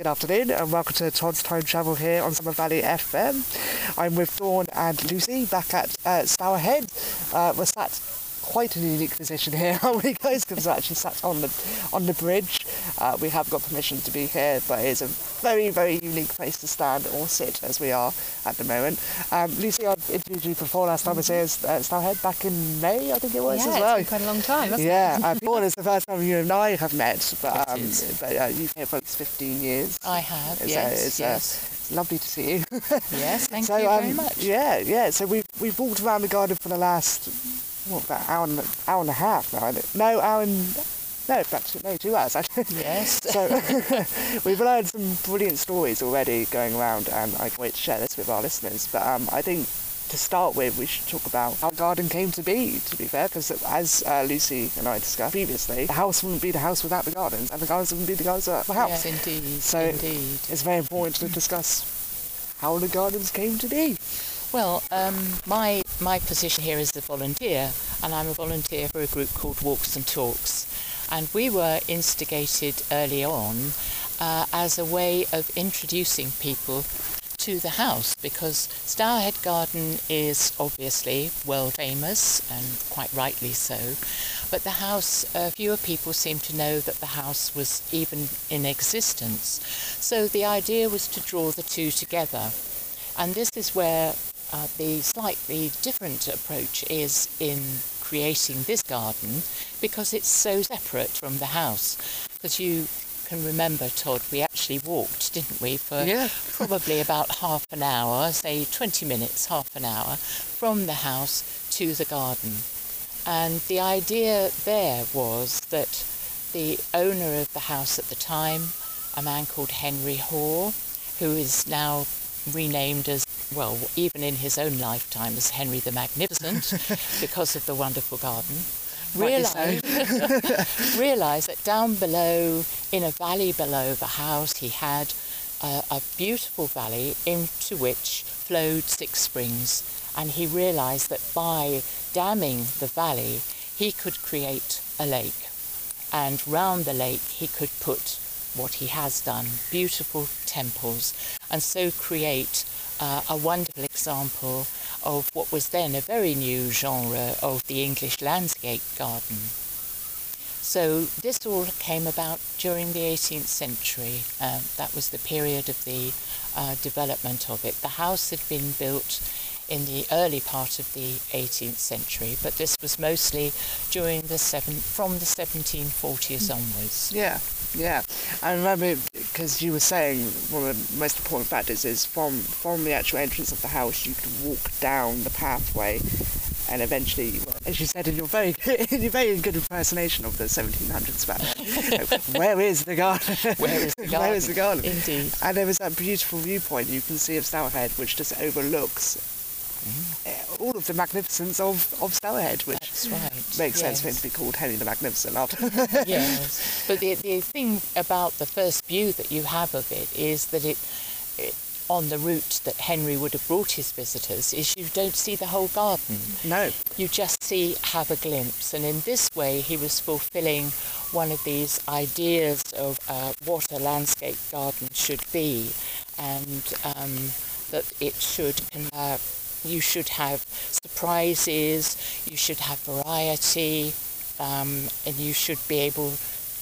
Good afternoon and welcome to Todd's Time Travel here on Summer Valley FM. I'm with Dawn and Lucy back at uh, Stourhead. Uh, we're sat quite a unique position here, aren't we guys? Because we're actually sat on the on the bridge. Uh, we have got permission to be here, but it's a very, very unique place to stand or sit as we are at the moment. Um, Lucy, I've interviewed you before last time I was here at Head back in May, I think it was yeah, as well. It's quite a long time, yeah, it? I thought it's the first time you and I have met, but, um, but uh, you've been here for at 15 years. I have, So yes, it's, uh, yes. it's lovely to see you. yes, thank so, you very um, much. Yeah, yeah. So we've we've walked around the garden for the last what about hour and hour and a half now? No, hour and no, perhaps no, two hours actually. Yes. So we've learned some brilliant stories already going around, and I can't wait to share this with our listeners. But um, I think to start with, we should talk about how the garden came to be. To be fair, because as uh, Lucy and I discussed previously, the house wouldn't be the house without the gardens, and the gardens wouldn't be the gardens without the house. Yes, indeed, So indeed. it's very important to discuss how the gardens came to be. Well, um, my my position here is a volunteer, and I'm a volunteer for a group called Walks and Talks, and we were instigated early on uh, as a way of introducing people to the house because Stourhead Garden is obviously world famous and quite rightly so, but the house, uh, fewer people seem to know that the house was even in existence. So the idea was to draw the two together. And this is where uh, the slightly different approach is in creating this garden because it's so separate from the house. Because you can remember, Todd, we actually walked, didn't we, for Yeah. probably about half an hour, say 20 minutes, half an hour, from the house to the garden. And the idea there was that the owner of the house at the time, a man called Henry Hoare, who is now renamed as, well, even in his own lifetime, as Henry the Magnificent because of the wonderful garden, realised, realised that down below, in a valley below the house, he had a, a beautiful valley into which flowed six springs. And he realised that by damming the valley, he could create a lake. And round the lake, he could put what he has done beautiful temples, and so create uh, a wonderful example of what was then a very new genre of the English landscape garden. So this all came about during the 18th century. Um, that was the period of the uh, development of it. The house had been built in the early part of the 18th century, but this was mostly during the seven, from the 1740s hmm. onwards. Yeah, yeah. I remember because you were saying one of the most important factors is from from the actual entrance of the house, you could walk down the pathway, and eventually, as you said in your very in your very good impersonation of the 1700s, about where is the garden? Where is the Where is the garden? Indeed. And there was that beautiful viewpoint you can see of Stourhead, which just overlooks Mm. all of the magnificence of, of Stourhead, which That's right. makes sense for it to be called Henry the Magnificent after. yes, but the, the thing about the first view that you have of it is that it, it, on the route that Henry would have brought his visitors, is you don't see the whole garden. no. You just see, have a glimpse. And in this way, he was fulfilling one of these ideas of uh, what a landscape garden should be and um, that it should uh, you should have surprises, you should have variety, um, and you should be able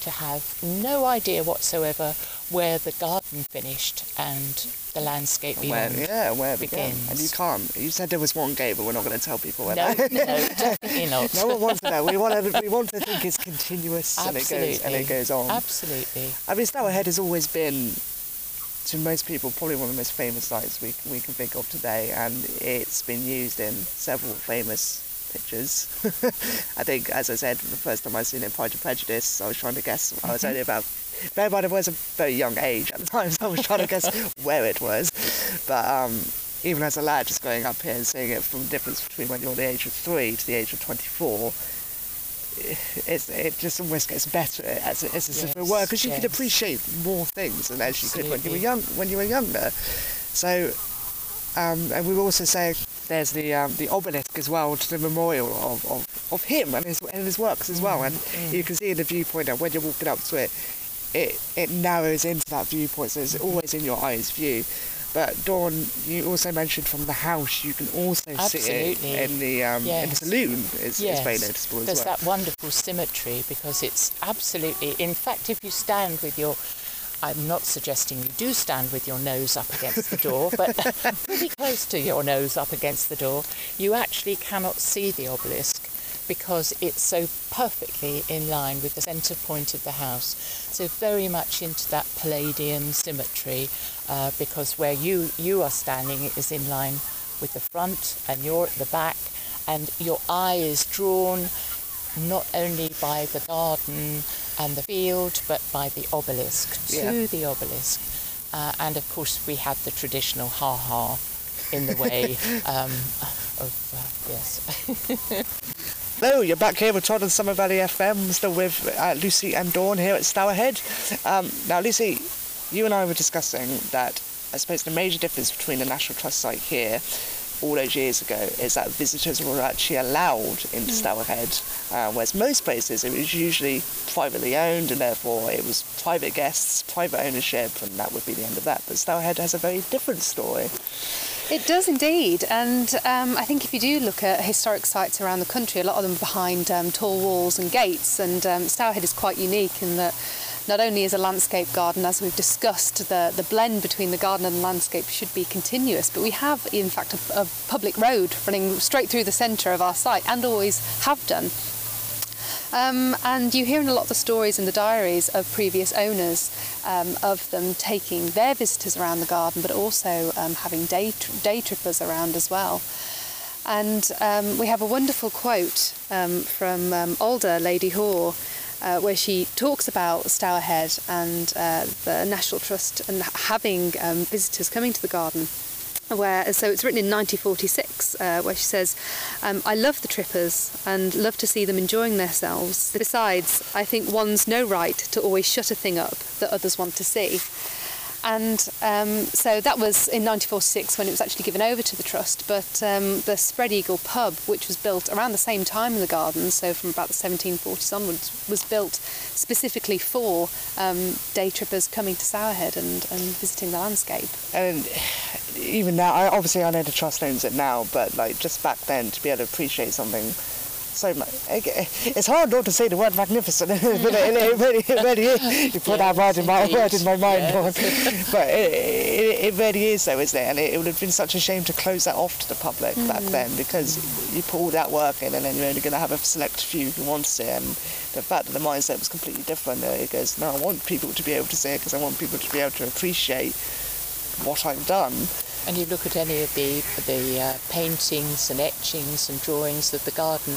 to have no idea whatsoever where the garden finished and the landscape Where, yeah, where it began. begins. And you can't. You said there was one gate, but we're not going to tell people where No, that no, definitely not. No one wants to know. We want to, we want to think it's continuous and it goes and it goes on. Absolutely. I mean, Stourhead has always been, to most people, probably one of the most famous sites we we can think of today, and it's been used in several famous pictures. I think, as I said, the first time I seen it, Pride and Prejudice, I was trying to guess. I was only about. Bear in mind, I was a very young age at the time, so I was trying to guess where it was. But um, even as a lad, just going up here and seeing it from the difference between when you're the age of three to the age of 24, it's, it just almost gets better as, as, as if it were because you can yes. appreciate more things than as you could when you were young when you were younger. So, um, and we were also say there's the um, the obelisk as well to the memorial of, of, of him and his and his works as well. And Mm, you can see in the viewpoint that when you're walking up to it, it it narrows into that viewpoint, so it's always in your eye's view. But Dawn, you also mentioned from the house you can also see it in the um, in the saloon. It's, it's very noticeable as There's well. that wonderful symmetry because it's absolutely. In fact, if you stand with your, I'm not suggesting you do stand with your nose up against the door, but pretty close to your nose up against the door, you actually cannot see the obelisk because it's so perfectly in line with the centre point of the house. So very much into that Palladian symmetry, uh, because where you you are standing is in line with the front, and you're at the back, and your eye is drawn not only by the garden and the field, but by the obelisk to Yeah. the obelisk. Uh, and of course, we have the traditional ha ha in the way um, of uh, yes. Hello, you're back here with Todd and Summer Valley FM, still with uh, Lucy and Dawn here at Stourhead. Um, now, Lucy, you and I were discussing that I suppose the major difference between the National Trust site here all those years ago is that visitors were actually allowed into Stourhead, uh, whereas most places it was usually privately owned and therefore it was private guests, private ownership, and that would be the end of that. But Stourhead has a very different story. It does indeed, and um, I think if you do look at historic sites around the country, a lot of them are behind um, tall walls and gates, and um, Stourhead is quite unique in that not only is a landscape garden, as we've discussed, the, the blend between the garden and the landscape should be continuous, but we have in fact a, a public road running straight through the centre of our site and always have done. Um, and you hear in a lot of the stories in the diaries of previous owners um, of them taking their visitors around the garden, but also um, having day, day trippers around as well. And um, we have a wonderful quote um, from um, older Lady Hoare, uh, where she talks about Stourhead and uh, the National Trust and having visitors coming to the garden where so it's written in 1946 uh, where she says um, i love the trippers and love to see them enjoying themselves. Besides i think one's no right to always shut a thing up that others want to see and um, so that was in 1946 when it was actually given over to the trust but um, the spread eagle pub which was built around the same time in the garden so from about the 1740s onwards was built specifically for um, day trippers coming to Stourhead and, and visiting the landscape. And even now, I, obviously I know the trust owns it now, but like just back then to be able to appreciate something so much, it's hard not to say the word magnificent, but it, it, really, it really is. You put that word in my word in my mind, Yes. But it, it, it really is though, isn't it? And it, it would have been such a shame to close that off to the public back hmm. then because you put all that work in, and then you're only going to have a select few who want to see it. And the fact that the mindset was completely different, uh, it goes, no, I want people to be able to see it because I want people to be able to appreciate what I've done. And you look at any of the the uh, paintings and etchings and drawings of the garden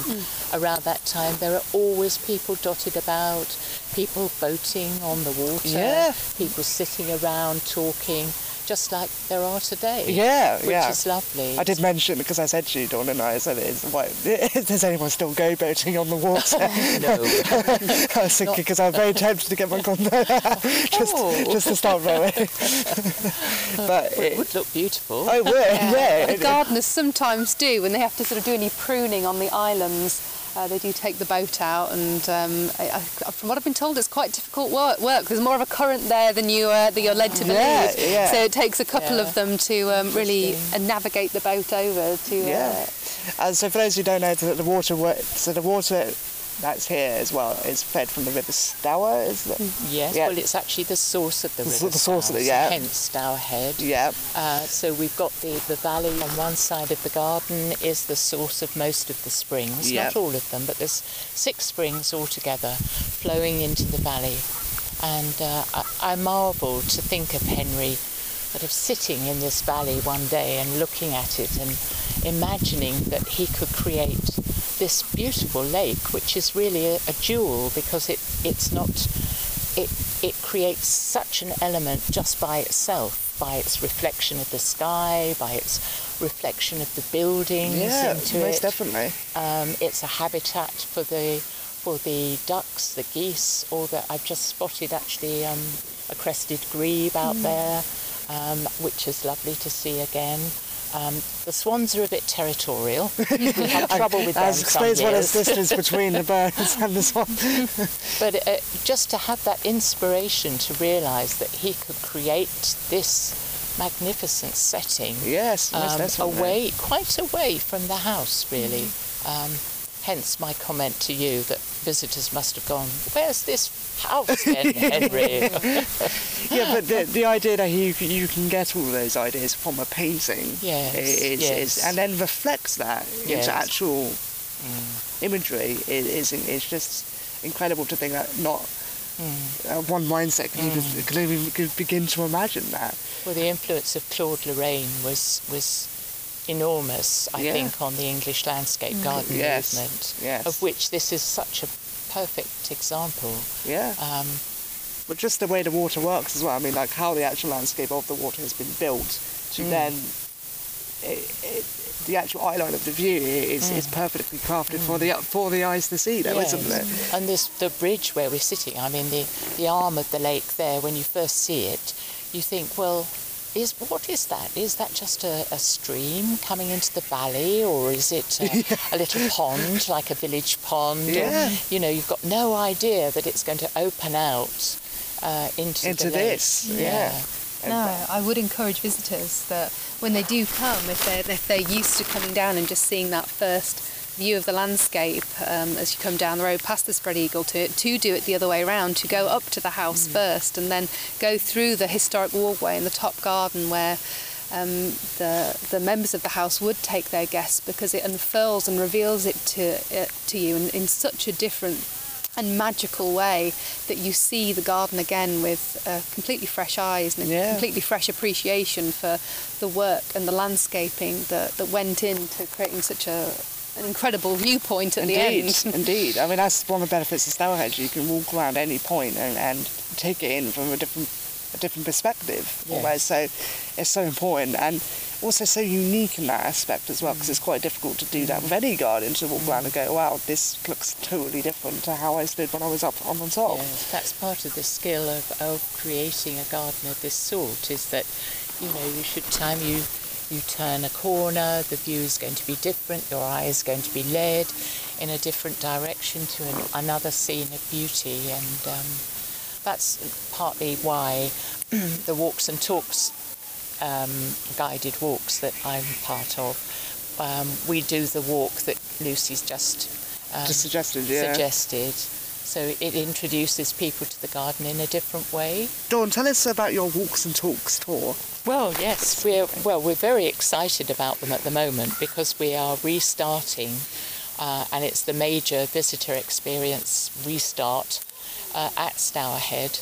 around that time, there are always people dotted about, people boating on the water, Yeah. people sitting around talking, just like there are today. Yeah, which yeah. is lovely. I did mention because I said to you, Dawn, and I said, it's, why, does anyone still go boating on the water? no. I was thinking because I'm very tempted to get my gondola out just, Oh. just to start rowing. but it it, would look beautiful. Oh, I would, yeah. The gardeners sometimes do when they have to sort of do any pruning on the islands. Uh, they do take the boat out, and um, I, I, from what I've been told, it's quite difficult work. Work there's more of a current there than you uh, than you're led to believe. Yeah, yeah. So it takes a couple Yeah. of them to um, really uh, navigate the boat over to. Yeah. Uh, so for those who don't know, the, the water, so the water that's here as well is fed from the River Stour, is it? yes, Yeah. well, it's actually the source of the river. the source of it, Stour, yeah. Hence Stourhead. Yeah. Uh, so we've got the, the valley on one side of the garden is the source of most of the springs. Yeah. Not all of them, but there's six springs altogether flowing into the valley. And uh, I, I marvel to think of Henry sort of sitting in this valley one day and looking at it and imagining that he could create this beautiful lake, which is really a, a jewel because it, it's not it it creates such an element just by itself, by its reflection of the sky, by its reflection of the buildings Yeah, into most it. definitely. Um, it's a habitat for the for the ducks, the geese, or the I've just spotted actually um, a crested grebe out there, um, which is lovely to see again. Um, the swans are a bit territorial. we have trouble with them As some explains what is distance between the birds and the swan. But uh, just to have that inspiration to realise that he could create this magnificent setting Yes, um, away, quite away from the house, really. Mm. Um, hence my comment to you that visitors must have gone, "Where's this house, then, Henry?" Yeah, but the, the idea that you you can get all those ideas from a painting Yes, is, yes. is and then reflects that Yes. into actual Mm. imagery is, is is just incredible to think that not Mm. uh, one mindset can, even, can even could begin to imagine that. well, the influence of Claude Lorrain was was enormous, I Yeah. think, on the English landscape garden Yes, movement, yes. of which this is such a perfect example. Yeah, Um, but just the way the water works as well. I mean, like how the actual landscape of the water has been built to Mm. then. It, it, the actual eye line of the view is, is perfectly crafted for the for the eyes to see, though, Yes. isn't it? And this the bridge where we're sitting. I mean, the the arm of the lake there. When you first see it, you think, well, is what is that? Is that just a, a stream coming into the valley, or is it a, a little pond, like a village pond? Or, Yeah. you know, you've got no idea that it's going to open out uh, into Into the lake. this, yeah. No, I would encourage visitors that when they do come, if they're, if they're used to coming down and just seeing that first view of the landscape um, as you come down the road past the spread eagle, to, to do it the other way around, to go up to the house first and then go through the historic walkway in the top garden where um, the the members of the house would take their guests because it unfurls and reveals it to uh, to you in, in such a different and magical way that you see the garden again with uh, completely fresh eyes and a Yeah. completely fresh appreciation for the work and the landscaping that, that went into creating such a an incredible viewpoint at Indeed, the end. indeed. I mean, that's one of the benefits of Stourhead. You can walk around any point and, and take it in from a different a different perspective. Yes. Almost. So it's so important and also so unique in that aspect as well, because it's quite difficult to do that with any garden to walk around and go, wow, this looks totally different to how I stood when I was up on the top. Yes, that's part of the skill of, of creating a garden of this sort is that, you know, you should time you you turn a corner, the view is going to be different, your eye is going to be led in a different direction to an, another scene of beauty and um, that's partly why the walks and talks um, guided walks that I'm part of. Um, we do the walk that Lucy's just um, Just suggested, yeah. suggested. So it introduces people to the garden in a different way. Dawn, tell us about your walks and talks tour. Well, yes, we're well, we're very excited about them at the moment because we are restarting, uh, and it's the major visitor experience restart uh, at Stourhead,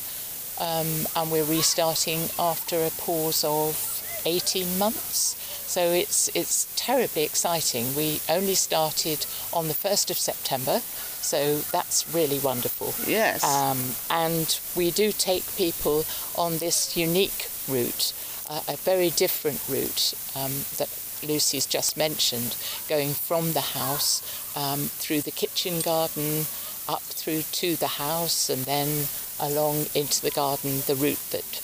um, and we're restarting after a pause of 18 months. So it's it's terribly exciting. We only started on the 1st of September, so that's really wonderful. Yes. Um, and we do take people on this unique route, uh, a very different route um, that Lucy's just mentioned, going from the house um, through the kitchen garden, up through to the house, and then along into the garden, the route that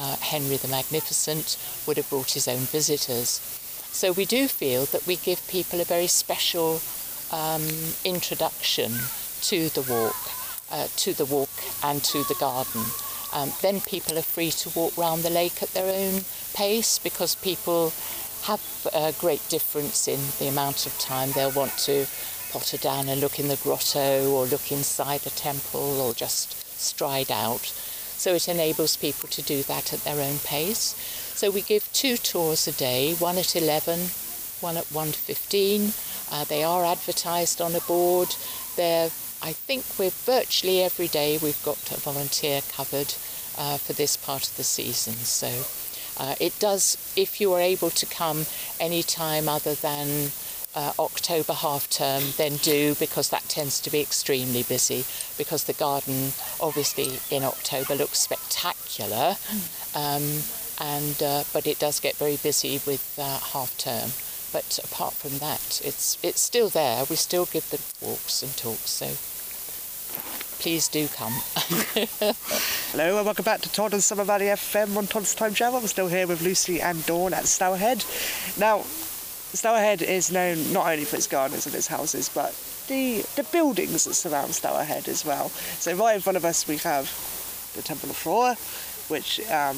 uh, Henry the Magnificent would have brought his own visitors. So we do feel that we give people a very special um, introduction to the walk, uh, to the walk and to the garden. Um, then people are free to walk round the lake at their own pace because people have a great difference in the amount of time they'll want to potter down and look in the grotto or look inside the temple or just stride out. So it enables people to do that at their own pace. So we give two tours a day, one at 11, one at 1.15. Uh, they are advertised on a board. They're, I think we're virtually every day we've got a volunteer covered uh, for this part of the season. So uh, it does, if you are able to come any time other than uh, October half term, then do because that tends to be extremely busy because the garden obviously in October looks spectacular. Um, and uh, but it does get very busy with uh, half term. But apart from that, it's it's still there. We still give the walks and talks. So please do come. Hello and welcome back to Todd and Summer Valley FM on Todd's Time Travel. I'm still here with Lucy and Dawn at Stourhead. Now, Stourhead is known not only for its gardens and its houses, but the, the buildings that surround Stourhead as well. So right in front of us we have the Temple of Flora, which um,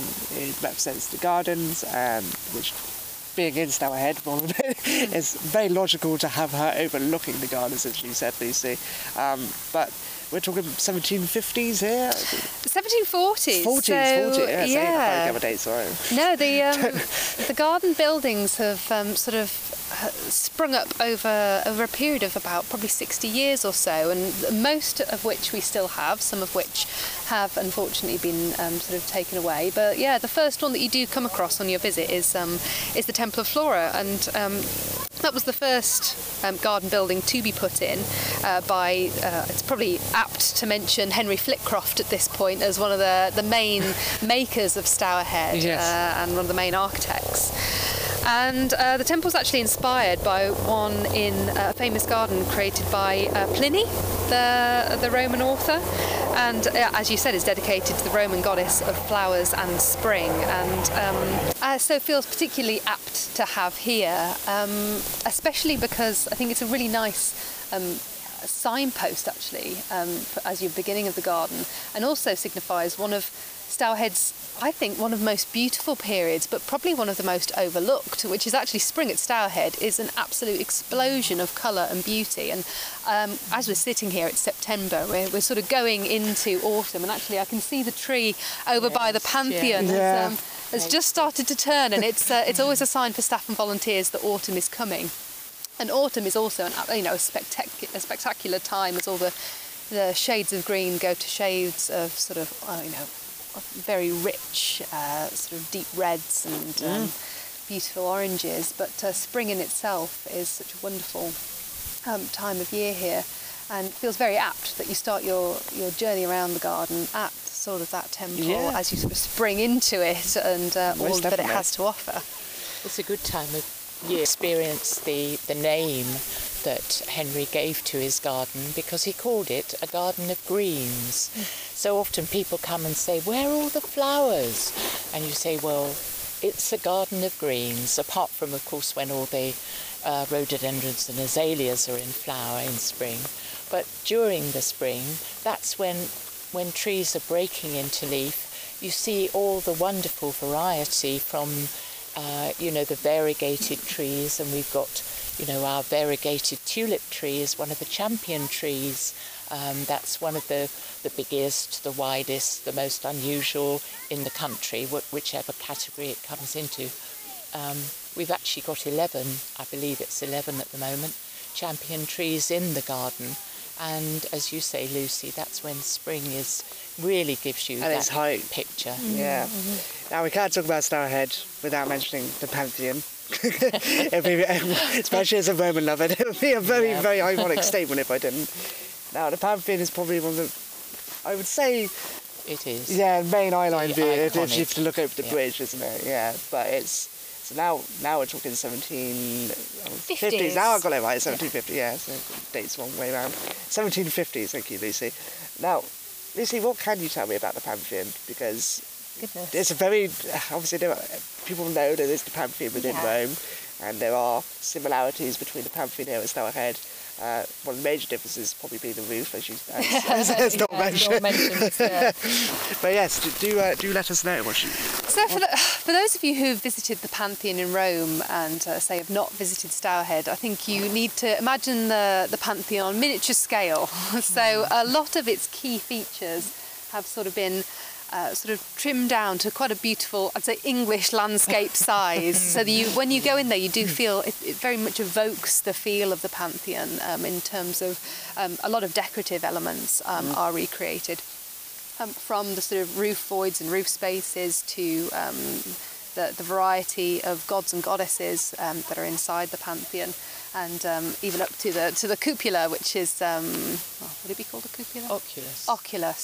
represents the gardens, um, which being in Stourhead, it's very logical to have her overlooking the gardens, as you said, Lucy. Um, but we're talking 1750s here. 1740s. 40s, so, 40s. Yeah, yeah. so dates, sorry. No, the um, the garden buildings have um, sort of uh, sprung up over over a period of about probably 60 years or so, and most of which we still have. Some of which have unfortunately been um, sort of taken away. But yeah, the first one that you do come across on your visit is um, is the Temple of Flora, and um, that was the first um, garden building to be put in uh, by, uh, it's probably apt to mention Henry Flitcroft at this point as one of the, the main makers of Stourhead Yes. uh, and one of the main architects. And uh, the temple's actually inspired by one in a famous garden created by uh, Pliny, the, the Roman author. And uh, as you said, is dedicated to the Roman goddess of flowers and spring. And um, uh, so feels particularly apt to have here, um, especially because I think it's a really nice um, signpost actually um, as your beginning of the garden, and also signifies one of Stourhead's, I think, one of the most beautiful periods, but probably one of the most overlooked, which is actually spring at Stourhead, is an absolute explosion of colour and beauty. And um, as we're sitting here, it's September, we're, we're sort of going into autumn, and actually I can see the tree over by the Yes, yeah. Pantheon. has, um, has just started to turn, and it's uh, it's always a sign for staff and volunteers that autumn is coming. And autumn is also an you know a, spectac- a spectacular time as all the the shades of green go to shades of sort of uh, you know of very rich uh, sort of deep reds and um, beautiful oranges. But uh, spring in itself is such a wonderful um, time of year here, and feels very apt that you start your your journey around the garden at sort of that temple Yeah. as you sort of spring into it and uh, all Most that it has to offer. It's a good time of year. Experience the, the name that Henry gave to his garden because he called it a garden of greens. So often people come and say, Where are all the flowers? And you say, Well, it's a garden of greens, apart from, of course, when all the uh, rhododendrons and azaleas are in flower in spring. But during the spring, that's when, when trees are breaking into leaf, you see all the wonderful variety from uh, you know, the variegated trees, and we've got, you know, our variegated tulip tree is one of the champion trees. Um, that's one of the, the biggest, the widest, the most unusual in the country, wh- whichever category it comes into. Um, we've actually got 11, I believe it's 11 at the moment, champion trees in the garden. And as you say, Lucy, that's when spring is really gives you At that its height. picture. Yeah. Now we can't talk about Stourhead without mentioning the Pantheon. Be, especially as a Roman lover, it would be a very, Yeah. very ironic statement if I didn't. Now the Pantheon is probably one of the, I would say, It is. yeah, main eyeline view if, if you have to look over the yeah. bridge, isn't it? Yeah, but it's so now now we're talking 1750s. Now I got it right, 1750. Yeah, so dates one way around. 1750s. Thank you, Lucy. Now, Lucy, what can you tell me about the Pantheon? Because Goodness. it's a very obviously there are, people know that there is the Pantheon within Yeah. Rome, and there are similarities between the Pantheon here at Stourhead. Uh, one of the major differences probably being the roof, as you as, as, not Yeah, mentioned. not mentioned, yeah. But yes, do do, uh, do let us know what you. So, for, the, for those of you who've visited the Pantheon in Rome and uh, say have not visited Stourhead, I think you need to imagine the, the Pantheon on miniature scale. so, a lot of its key features have sort of been uh, sort of trimmed down to quite a beautiful, I'd say, English landscape size. so that you, when you go in there, you do feel it, it very much evokes the feel of the Pantheon um, in terms of um, a lot of decorative elements um, are recreated um, from the sort of roof voids and roof spaces to um, the, the variety of gods and goddesses um, that are inside the pantheon. And um, even up to the to the cupola, which is um, oh, would it be called a cupola? Oculus. Oculus.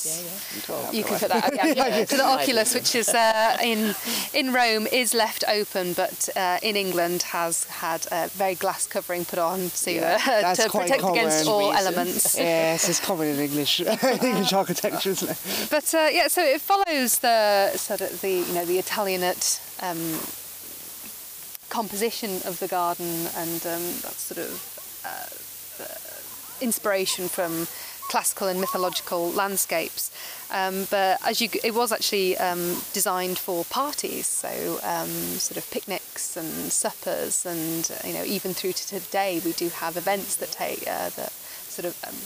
Yeah, yeah. You can put that. Yeah, yeah. to the oculus, which is uh, in in Rome, is left open, but uh, in England has had a very glass covering put on to Yeah, uh, to quite protect against all reason. elements. yes, it's common in English English architecture, isn't it? But uh, yeah, so it follows the sort of the you know the Italianate um, composition of the garden and um, that sort of uh, inspiration from classical and mythological landscapes. Um, but as you, it was actually um, designed for parties, so um, sort of picnics and suppers, and uh, you know even through to today we do have events that take uh, that sort of um,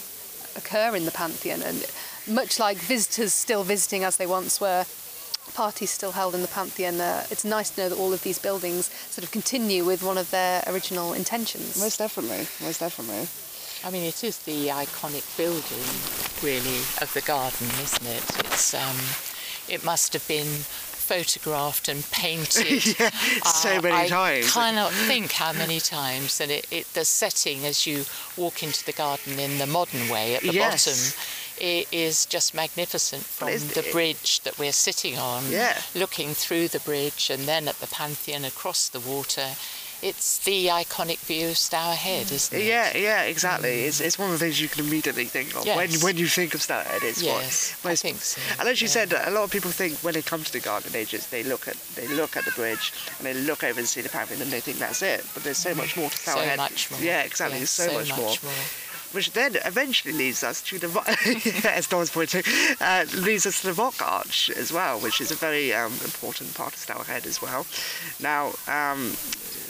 occur in the Pantheon, and much like visitors still visiting as they once were, parties still held in the Pantheon. Uh, it's nice to know that all of these buildings sort of continue with one of their original intentions. Most definitely, most definitely. I mean, it is the iconic building, really, of the garden, isn't it? It's um, it must have been photographed and painted Yeah, so many I times. I cannot think how many times, and it, it the setting as you walk into the garden in the modern way at the Yes. bottom. It is just magnificent from the it- bridge that we're sitting on, Yeah. looking through the bridge, and then at the Pantheon across the water. It's the iconic view of Stourhead, mm. isn't it? Yeah, yeah, exactly. It's, mm. it's one of the things you can immediately think of when Yes. when you think of Stourhead. It's Yes, what I think so, And as you yeah. said, a lot of people think when they come to the garden, just they look at they look at the bridge and they look over and see the pavilion and they think that's it. But there's so mm. much more to So Stourhead. much more. Yeah, exactly. Yes, so, much, more. Which then eventually leads us to the, as Dawn's pointing, uh, leads us to the rock arch as well, which is a very um, important part of Stourhead as well. Now, um,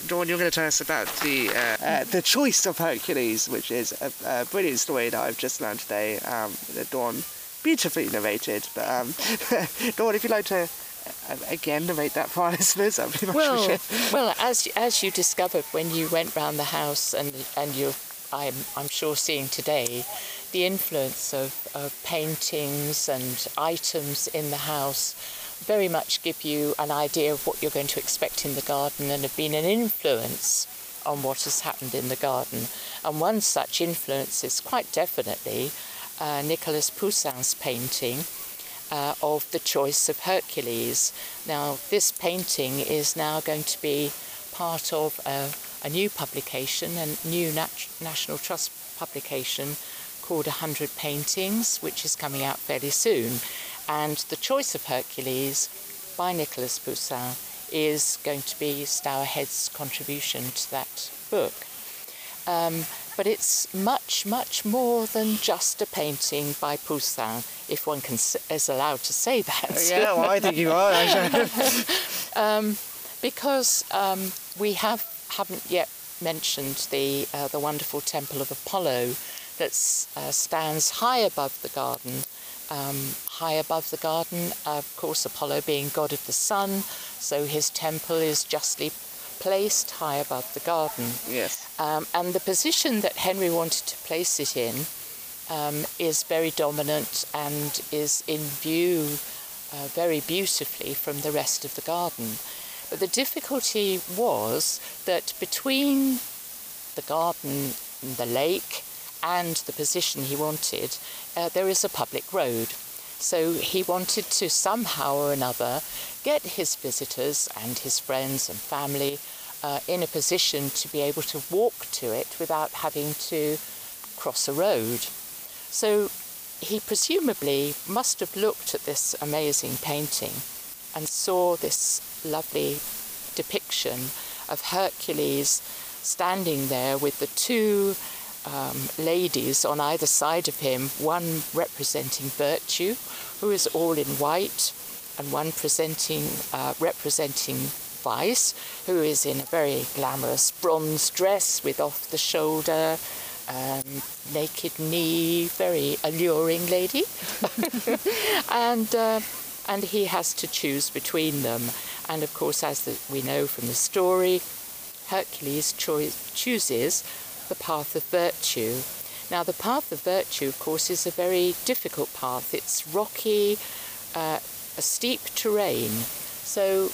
Dawn, you're going to tell us about the uh, uh, the choice of Hercules, which is a, a brilliant story that I've just learned today. Um, that Dawn beautifully narrated. But um, Dawn, if you'd like to uh, again narrate that for listeners, that'd be much Well, appreciated. well, as as you discovered when you went round the house, and and you're, I'm I'm sure seeing today, the influence of, of paintings and items in the house very much give you an idea of what you're going to expect in the garden and have been an influence on what has happened in the garden. And one such influence is quite definitely uh, Nicolas Poussin's painting uh, of the choice of Hercules. Now, this painting is now going to be part of a, a new publication, a new nat- National Trust publication called 100 Paintings, which is coming out fairly soon. And the choice of Hercules by Nicolas Poussin is going to be Stourhead's contribution to that book. Um, but it's much, much more than just a painting by Poussin, if one can, is allowed to say that. yeah, well, I think you are. actually. because um, we have haven't yet mentioned the uh, the wonderful temple of Apollo that uh, stands high above the garden. Um, high above the garden, of course, Apollo being god of the sun, so his temple is justly placed high above the garden. yes. Um, and the position that Henry wanted to place it in um, is very dominant and is in view uh, very beautifully from the rest of the garden. But the difficulty was that between the garden and the lake and the position he wanted, uh, there is a public road. So he wanted to somehow or another get his visitors and his friends and family uh, in a position to be able to walk to it without having to cross a road. So he presumably must have looked at this amazing painting and saw this lovely depiction of Hercules standing there with the two um, ladies on either side of him, one representing virtue, who is all in white, and one presenting, uh, representing vice, who is in a very glamorous bronze dress with off the shoulder, um, naked knee, very alluring lady. and, uh, and he has to choose between them. And of course, as the, we know from the story, Hercules choi- chooses the path of virtue. Now, the path of virtue, of course, is a very difficult path. It's rocky, uh, a steep terrain. So,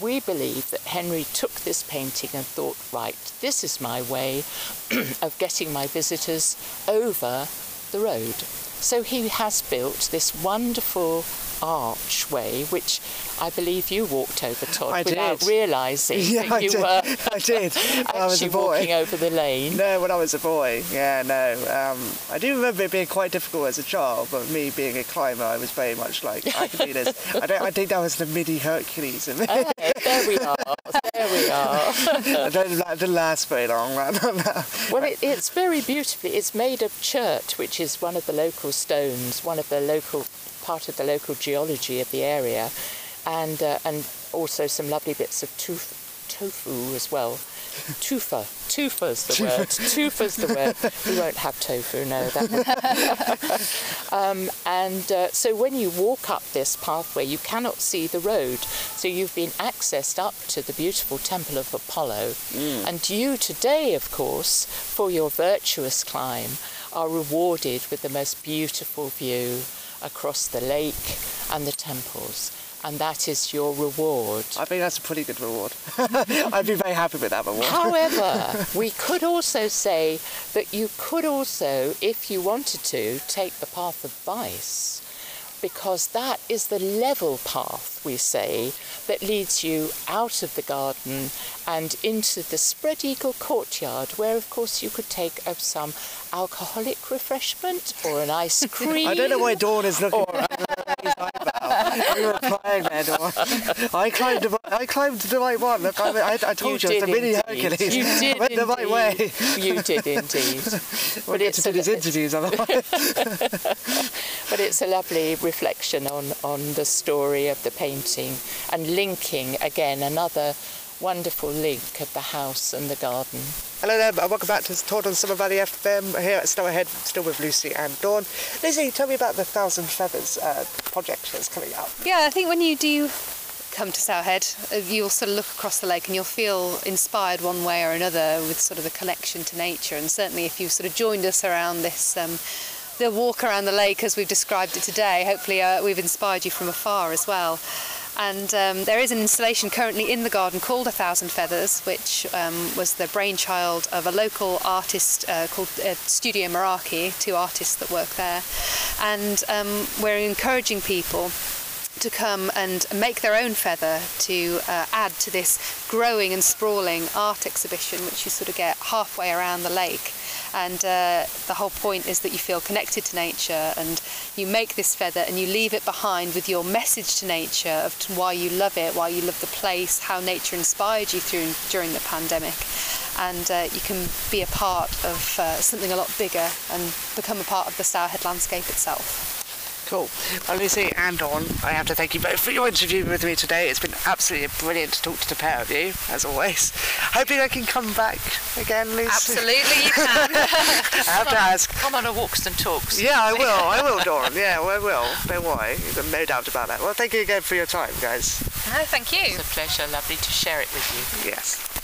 we believe that Henry took this painting and thought, right, this is my way of getting my visitors over the road. So he has built this wonderful archway, which I believe you walked over, Todd, I without realising Yeah, that I you did. were I did. I was a actually boy. walking over the lane. No, when I was a boy, yeah, no. Um, I do remember it being quite difficult as a child, but me being a climber, I was very much like, I can do this. I, don't, I think that was the mini Hercules in me. Oh, there we are. There we are. I don't, didn't last very long. Right? Well, it, it's very beautifully. It's made of chert, which is one of the local stones, one of the local part of the local geology of the area, and uh, and also some lovely bits of tofu as well. Tufa, tufa's the word. Tufa's the word. We won't have tofu, no. That um, and uh, so when you walk up this pathway, you cannot see the road. So you've been accessed up to the beautiful Temple of Apollo. And you today, of course, for your virtuous climb, are rewarded with the most beautiful view across the lake and the temples. And that is your reward. I think that's a pretty good reward. I'd be very happy with that reward. However, we could also say that you could also, if you wanted to, take the path of vice, because that is the level path, we say, that leads you out of the garden and into the spread eagle courtyard, where, of course, you could take of some alcoholic refreshment or an ice cream. I don't know why Dawn is looking at me. I don't know what he's like about. You were replying there, Dawn. I climbed the, I climbed the right one. Look, I, I, I told you, You it's the mini indeed. Hercules. You did I went the right way. You did indeed. We'll get to do these interviews otherwise. But it's a lovely reflection on, on the story of the painting and linking again another wonderful link of the house and the garden. Hello there, and welcome back to Todd on Summer Valley FM here at Stourhead, still with Lucy and Dawn. Lucy, tell me about the Thousand Feathers uh, project that's coming up. Yeah, I think when you do come to Stourhead, uh, you'll sort of look across the lake and you'll feel inspired one way or another with sort of the connection to nature. And certainly, if you've sort of joined us around this. Um, the walk around the lake as we've described it today, hopefully uh, we've inspired you from afar as well. And um, there is an installation currently in the garden called A Thousand Feathers, which um, was the brainchild of a local artist uh, called uh, Studio Meraki, two artists that work there. And um, we're encouraging people to come and make their own feather to uh, add to this growing and sprawling art exhibition, which you sort of get halfway around the lake. And uh, the whole point is that you feel connected to nature and you make this feather and you leave it behind with your message to nature of why you love it, why you love the place, how nature inspired you through during the pandemic. And uh, you can be a part of uh, something a lot bigger and become a part of the Stourhead landscape itself. Cool. Well, Lucy and Dawn, I have to thank you both for your interview with me today. It's been absolutely brilliant to talk to the pair of you, as always. Hoping I can come back again, Lucy. Absolutely, you can. I have to ask. Come on a walks and talks. Yeah, I will. I will, Dawn. Yeah, well, I will. Don't worry. You've got no doubt about that. Well, thank you again for your time, guys. no, thank you. It's a pleasure, lovely to share it with you. Yes.